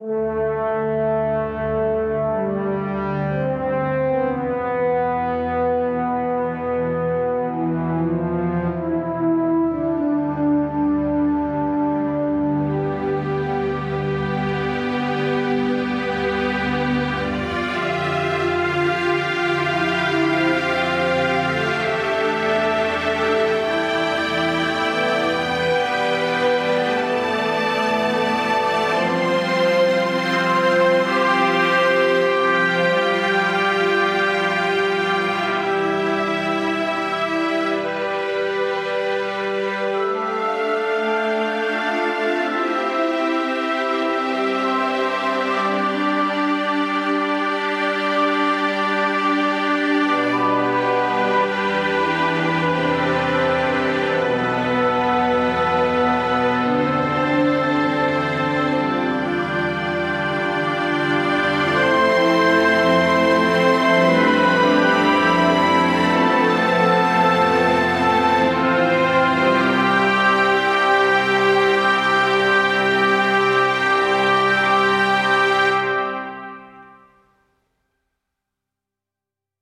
you